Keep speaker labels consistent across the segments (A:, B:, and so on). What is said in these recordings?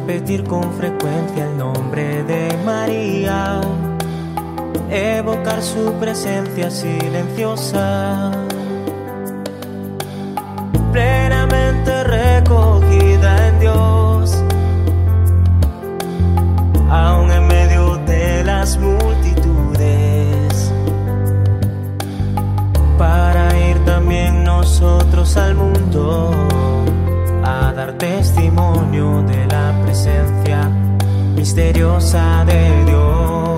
A: repetir con frecuencia el nombre de María, evocar su presencia silenciosa, plenamente recogida en Dios, aún en medio de las multitudes, para ir también nosotros al mundo dar testimonio de la presencia misteriosa de Dios.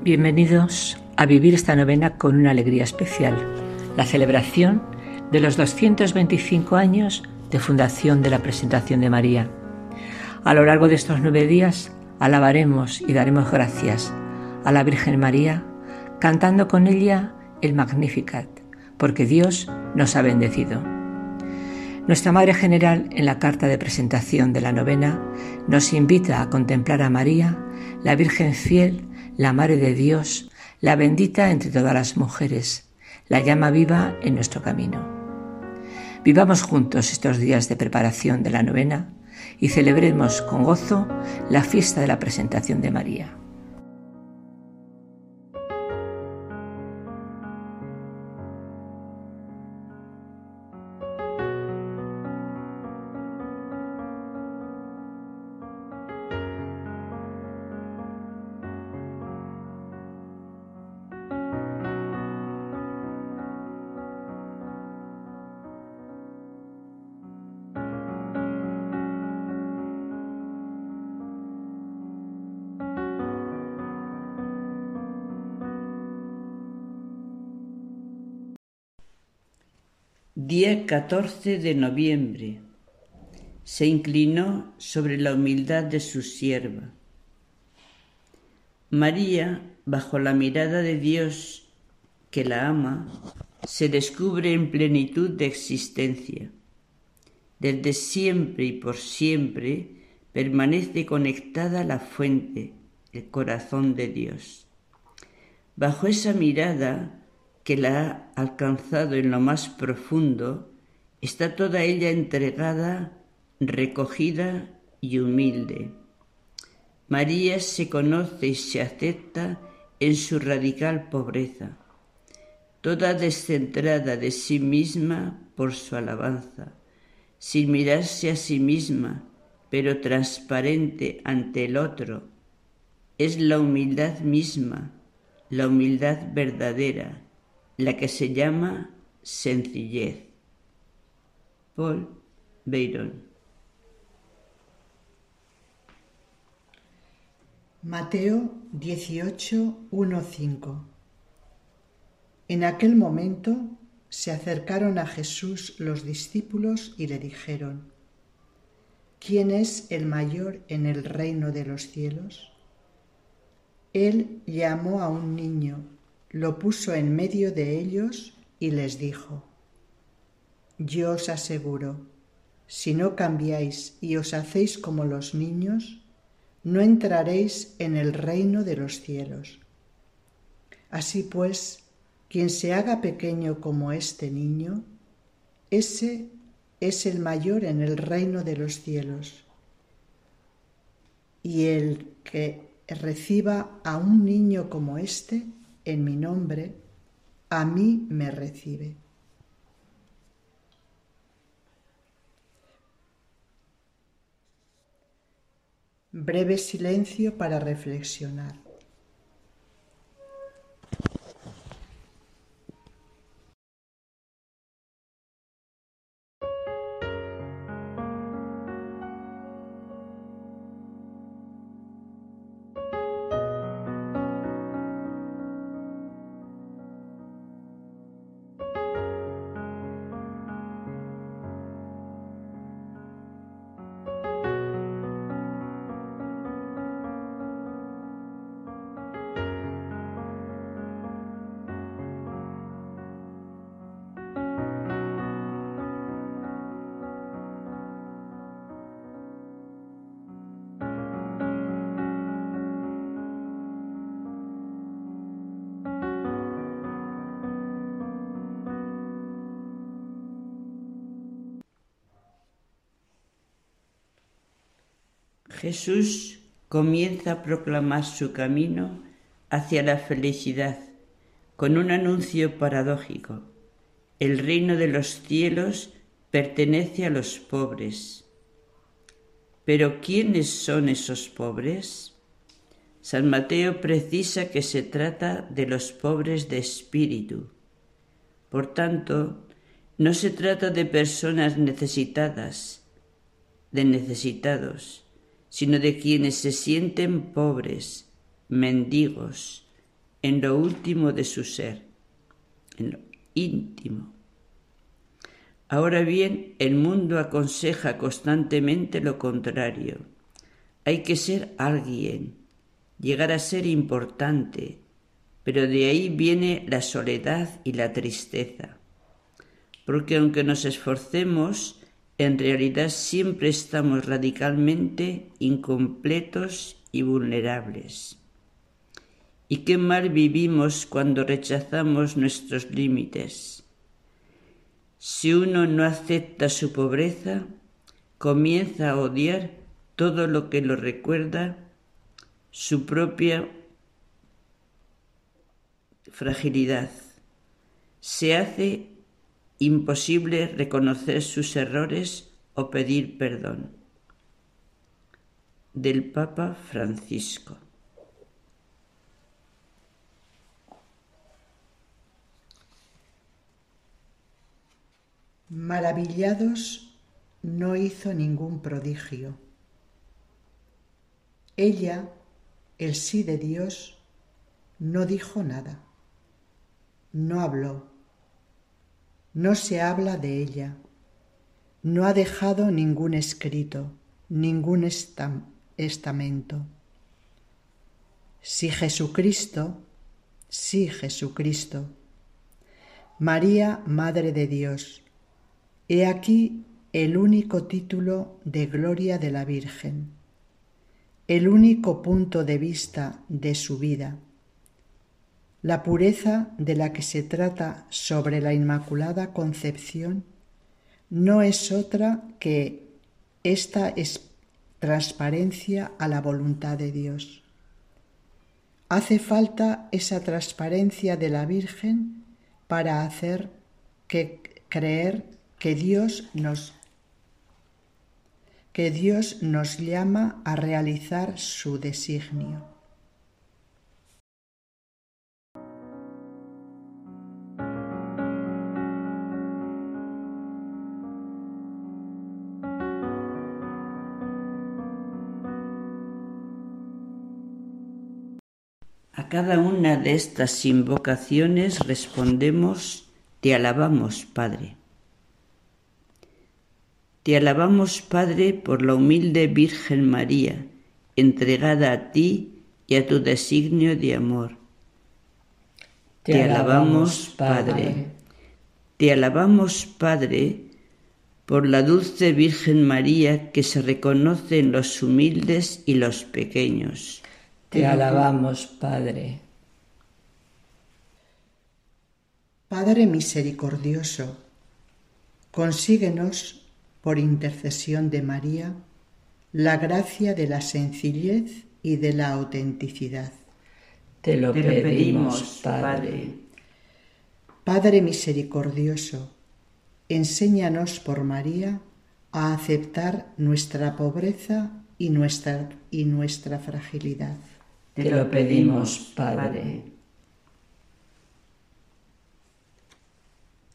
B: Bienvenidos a vivir esta novena con una alegría especial, la celebración de los 225 años de fundación de la presentación de María. A lo largo de estos nueve días alabaremos y daremos gracias a la Virgen María, cantando con ella el Magnificat, porque Dios nos ha bendecido. Nuestra Madre General en la carta de presentación de la novena nos invita a contemplar a María, la Virgen fiel, la Madre de Dios, la bendita entre todas las mujeres, la llama viva en nuestro camino. Vivamos juntos estos días de preparación de la novena y celebremos con gozo la fiesta de la presentación de María.
C: Día 14 de noviembre. Se inclinó sobre la humildad de su sierva. María, bajo la mirada de Dios que la ama, se descubre en plenitud de existencia. Desde siempre y por siempre permanece conectada a la fuente, el corazón de Dios. Bajo esa mirada, que la ha alcanzado en lo más profundo, está toda ella entregada, recogida y humilde. María se conoce y se acepta en su radical pobreza, toda descentrada de sí misma por su alabanza, sin mirarse a sí misma, pero transparente ante el otro. Es la humildad misma, la humildad verdadera, la que se llama sencillez. Paul Beiron.
D: Mateo 18, 1, 5 En aquel momento se acercaron a Jesús los discípulos y le dijeron, ¿quién es el mayor en el reino de los cielos? Él llamó a un niño lo puso en medio de ellos y les dijo, Yo os aseguro, si no cambiáis y os hacéis como los niños, no entraréis en el reino de los cielos. Así pues, quien se haga pequeño como este niño, ese es el mayor en el reino de los cielos. Y el que reciba a un niño como este, en mi nombre, a mí me recibe. Breve silencio para reflexionar.
C: Jesús comienza a proclamar su camino hacia la felicidad con un anuncio paradójico. El reino de los cielos pertenece a los pobres. Pero ¿quiénes son esos pobres? San Mateo precisa que se trata de los pobres de espíritu. Por tanto, no se trata de personas necesitadas, de necesitados, sino de quienes se sienten pobres, mendigos, en lo último de su ser, en lo íntimo. Ahora bien, el mundo aconseja constantemente lo contrario. Hay que ser alguien, llegar a ser importante, pero de ahí viene la soledad y la tristeza. Porque aunque nos esforcemos, en realidad siempre estamos radicalmente incompletos y vulnerables. Y qué mal vivimos cuando rechazamos nuestros límites. Si uno no acepta su pobreza, comienza a odiar todo lo que lo recuerda su propia fragilidad. Se hace imposible reconocer sus errores o pedir perdón. Del Papa Francisco.
D: Maravillados no hizo ningún prodigio. Ella, el sí de Dios, no dijo nada, no habló, no se habla de ella, no ha dejado ningún escrito, ningún estamento. Si Jesucristo, sí Jesucristo, María, Madre de Dios, He aquí el único título de gloria de la Virgen, el único punto de vista de su vida, la pureza de la que se trata sobre la Inmaculada Concepción no es otra que esta es transparencia a la voluntad de Dios. Hace falta esa transparencia de la Virgen para hacer que creer que Dios nos que Dios nos llama a realizar su designio.
C: A cada una de estas invocaciones respondemos, Te alabamos, Padre. Te alabamos, Padre, por la humilde Virgen María, entregada a ti y a tu designio de amor. Te, alabamos, Padre. Te alabamos, Padre, por la dulce Virgen María que se reconoce en los humildes y los pequeños.
B: Te alabamos, Padre.
D: Padre misericordioso, consíguenos por intercesión de María, la gracia de la sencillez y de la autenticidad.
B: Te lo, pedimos, Padre.
D: Padre misericordioso, enséñanos por María a aceptar nuestra pobreza y nuestra, y nuestra fragilidad.
B: Te lo pedimos, Padre.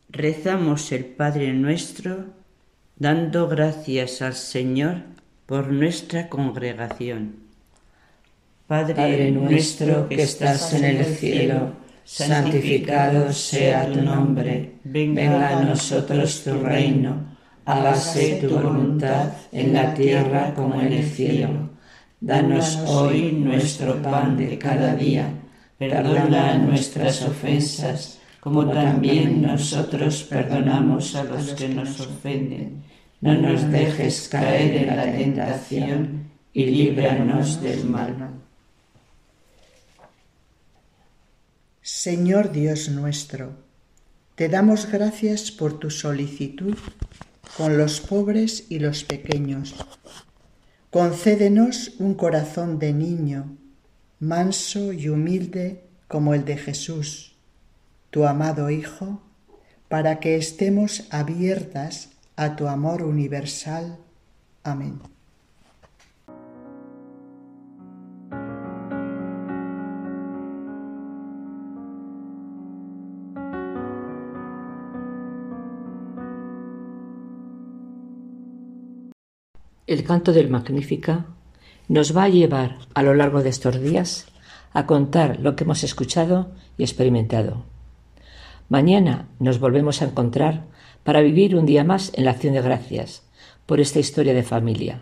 C: Rezamos el Padre nuestro dando gracias al Señor por nuestra congregación.
B: Padre, nuestro que estás en el cielo, santificado sea tu nombre, venga a nosotros tu reino, hágase tu voluntad en la tierra como en el cielo. Danos hoy nuestro pan de cada día, perdona nuestras ofensas, como también nosotros perdonamos a los que nos ofenden. No nos dejes caer en la tentación y líbranos del mal.
D: Señor Dios nuestro, te damos gracias por tu solicitud con los pobres y los pequeños. Concédenos un corazón de niño, manso y humilde como el de Jesús tu amado Hijo, para que estemos abiertas a tu amor universal. Amén.
B: El canto del Magnífica nos va a llevar a lo largo de estos días a contar lo que hemos escuchado y experimentado. Mañana nos volvemos a encontrar para vivir un día más en la acción de gracias por esta historia de familia.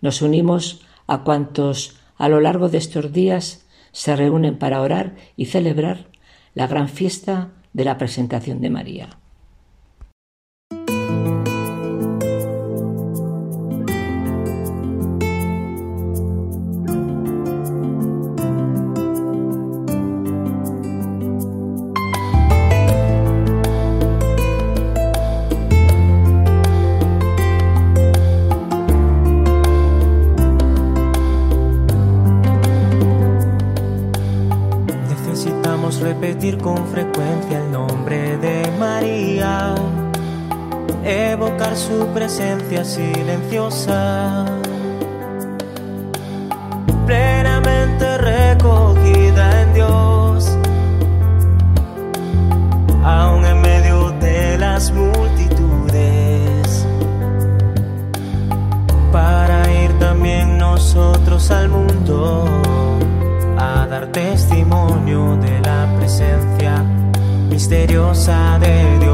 B: Nos unimos a cuantos a lo largo de estos días se reúnen para orar y celebrar la gran fiesta de la presentación de María.
A: Repetir con frecuencia el nombre de María, evocar su presencia silenciosa, plenamente recogida en Dios, misteriosa de Dios.